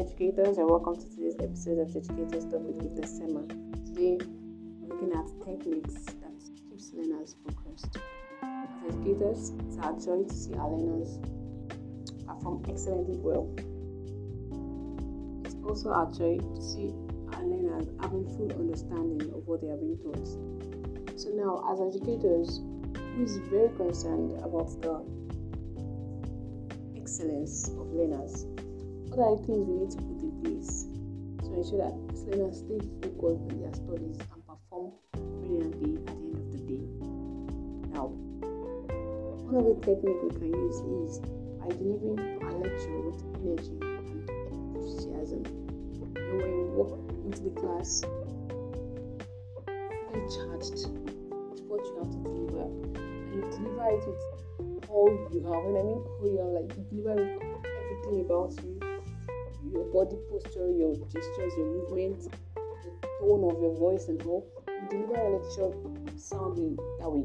educators, and welcome to today's episode of Educators Talk with Gita Sema. Today, we're looking at techniques that keeps learners focused. As educators, it's our joy to see our learners perform excellently well. It's also our joy to see our learners having full understanding of what they are being taught. So now, as educators, who is very concerned about the excellence of learners, what are the things we need to put in place to ensure that learners stay focused on their studies and perform brilliantly at the end of the day? Now, one of the techniques we can use is by delivering a lecture with energy and enthusiasm. And when you walk into the class, fully charged with what you have to deliver, and you deliver it with all you have. When I mean all you have, like you deliver everything about you your body posture, your gestures, your movement, the tone of your voice, and all. You deliver a lecture sounding that way.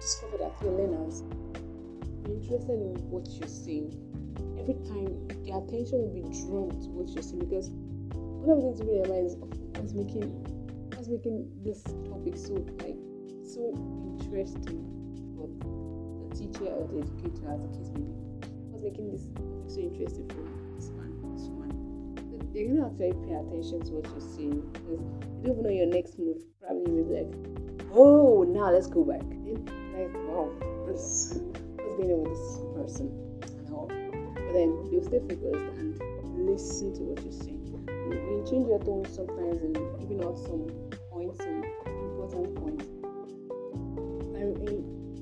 Discover that your learners are interested in what you're saying. Every time their attention will be drawn to what you're saying because one of the things in is what's making making this topic so like so interesting for the teacher or the educator as the case may be. What's making this so interesting for this man? you're gonna actually pay attention to what you're saying because you don't even know your next move. Probably you may be like, oh, now let's go back. And like, wow, what's, what's going with this person and all. But then you'll stay focused and listen to what you're. You, you change your tone sometimes and giving out some points, some important points. And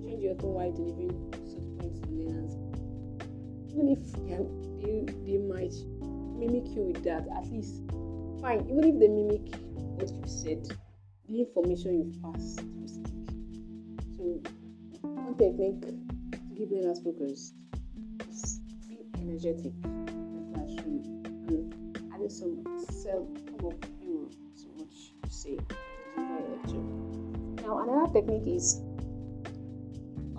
change your tone while delivering such points to learners. Even if they, they might mimic you with that, at least fine. Even if they mimic what you said, the information you've passed will stick. So one technique to keep learners focused is be energetic in the classroom and adding some self of humor to what you say during lecture. Now another technique is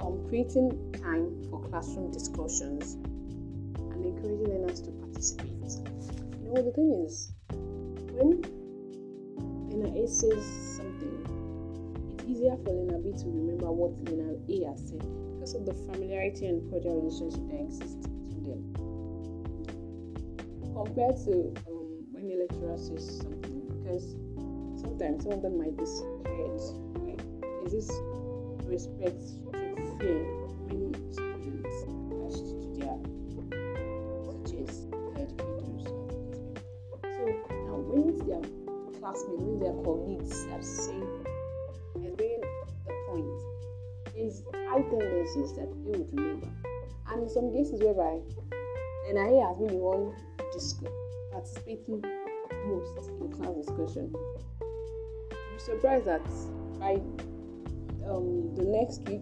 um, creating time for classroom discussions encouraging learners to participate. You know, the thing is, when Lena A says something, it's easier for Lena B to remember what Lena A has said because of the familiarity and cordial relationship that exists between them. Compared to um, when a lecturer says something, because sometimes some of them might be scared. Is this respect to when their classmates, when their colleagues are saying, bringing the point, there's high tendencies that they would remember. And in some cases, whereby NIA has been the one disc- participating most in class discussion, you'll be surprised that by um, the next week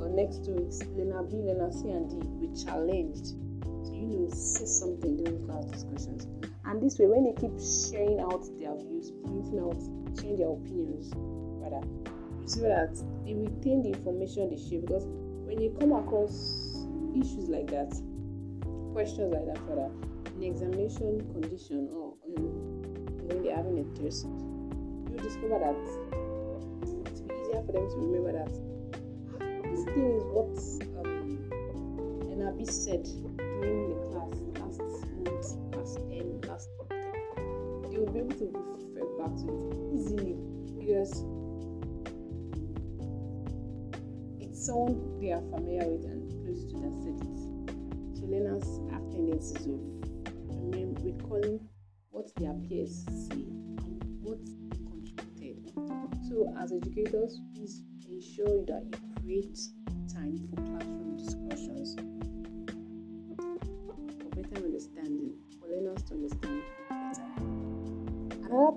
or next two weeks, Lena B, Lena C, and D will challenged to, you know, say something during class discussions. And this way, when they keep sharing out their views, pointing out, sharing their opinions, rather, you see that they retain the information they share. Because when you come across issues like that, questions like that, rather, in examination condition or um, when they're having a test, you discover that it's easier for them to remember that this thing is what um, Enabi said during the class 10. Will be to refer back to it easily because it's someone they are familiar with and close to that said it. So learners have tendencies of recalling what their peers say and what they contributed. So as educators, please ensure that you create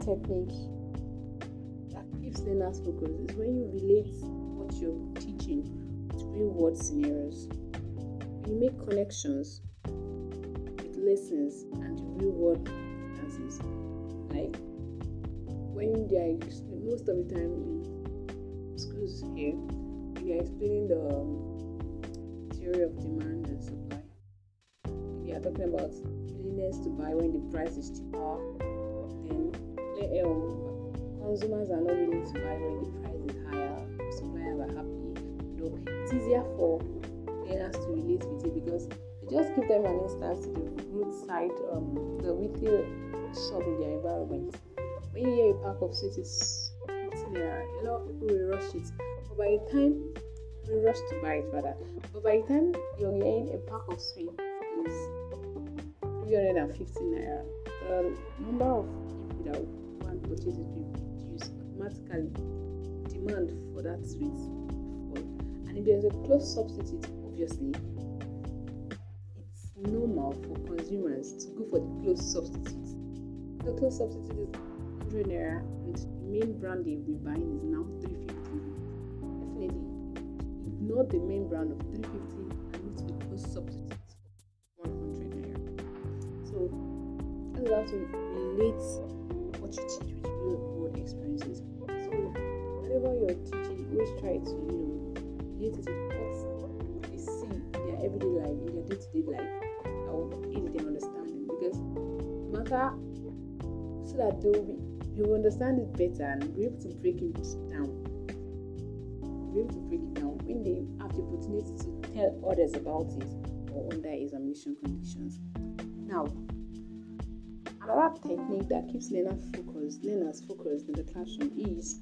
technique that keeps learners focused is when you relate what you're teaching to real world scenarios. You make connections with lessons and real world instances. Like when they are most of the time in schools here, they are explaining the um, theory of demand and supply. They are talking about willingness to buy when the price is cheaper. Then um, consumers are not willing to buy when the price is higher. Suppliers are happy. You it's easier for learners to relate with it because you just give them an instance to the roadside, um, the retail shop in their environment. When you hear a pack of sweets is 15 naira, a lot of people will rush it. But by the time we rush to buy it rather, but by the time you're getting a pack of sweets is 350 naira, the number of people that want to purchase it will reduce automatically. Demand for that sweet fall. And if there's a close substitute, obviously, it's normal for consumers to go for the close substitute. The close substitute is 100 naira, and the main brand they will be buying is now 350. Definitely, ignore the main brand of 350 and to the close substitute of 100 naira. So, that's how to relate what you teach with real world experiences. So, whatever you're teaching, always try to, you know, relate it to what they see in their everyday life, in their day to day life, that will aid their understanding. Because matter so that they will be, you will understand it better and be able to break it down. Be able to break it down when they have the opportunity to tell others about it or under examination conditions. Now, another technique that keeps learners focused, learners focused in the classroom is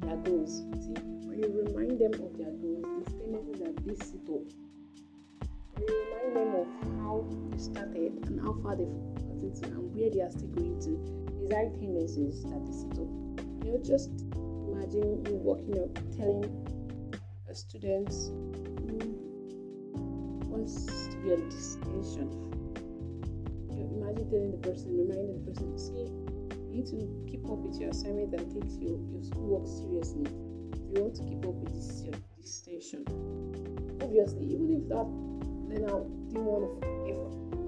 their goals. See, when you remind them of their goals, tendencies that they sit. When you remind them of how they started and how far they've gotten to and where they are still going to, these are tendencies that up. You know, just imagine you walking up telling a student who wants to be on distinction. You imagine telling the person, reminding the person, see, you need to keep up with your assignment and take your, your schoolwork seriously. If you want to keep up with this your distinction. Obviously, even if that learner didn't want to if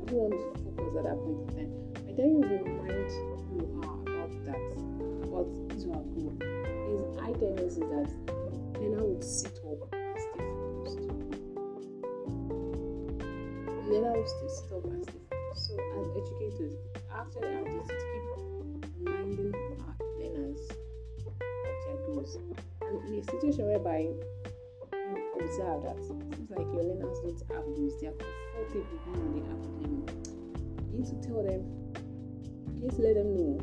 didn't want to focus at that point in time, by then you remind you about that, about this our goal. His high tendency that learner would sit up and stay focused. Learner would still sit up and stay educators, actually our duty to keep reminding our learners of their goals. And in a situation whereby you observe that it seems like your learners don't have goals, they are comfortable being the average level. You need to tell them, to let them know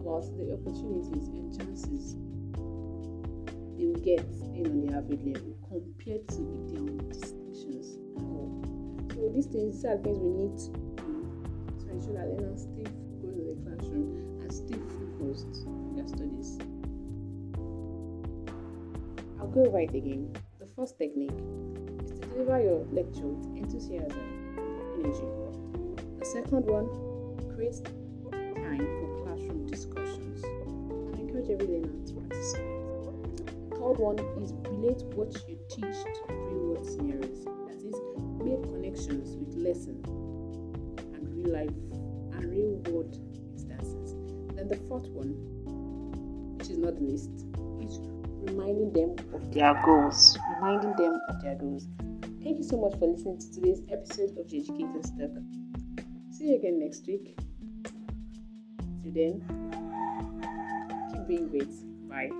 about the opportunities and chances they will get being on the average level compared to are on distinctions. So these things, these are things we need to to that learners stay focused in the classroom and stay focused in their studies. I'll go over it again. The first technique is to deliver your lecture with enthusiasm and energy. The second one, create time for classroom discussions and encourage every learner to participate. The third one is relate what you teach to real world scenarios. That is, make connections with lesson and real life and real world instances. Then the fourth one, which is not the least, is reminding them of their goals. Reminding them of their goals. Thank you so much for listening to today's episode of the Educator's Talk. See you again next week. Till then, keep being great. Bye.